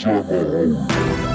Summer home.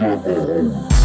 summer home.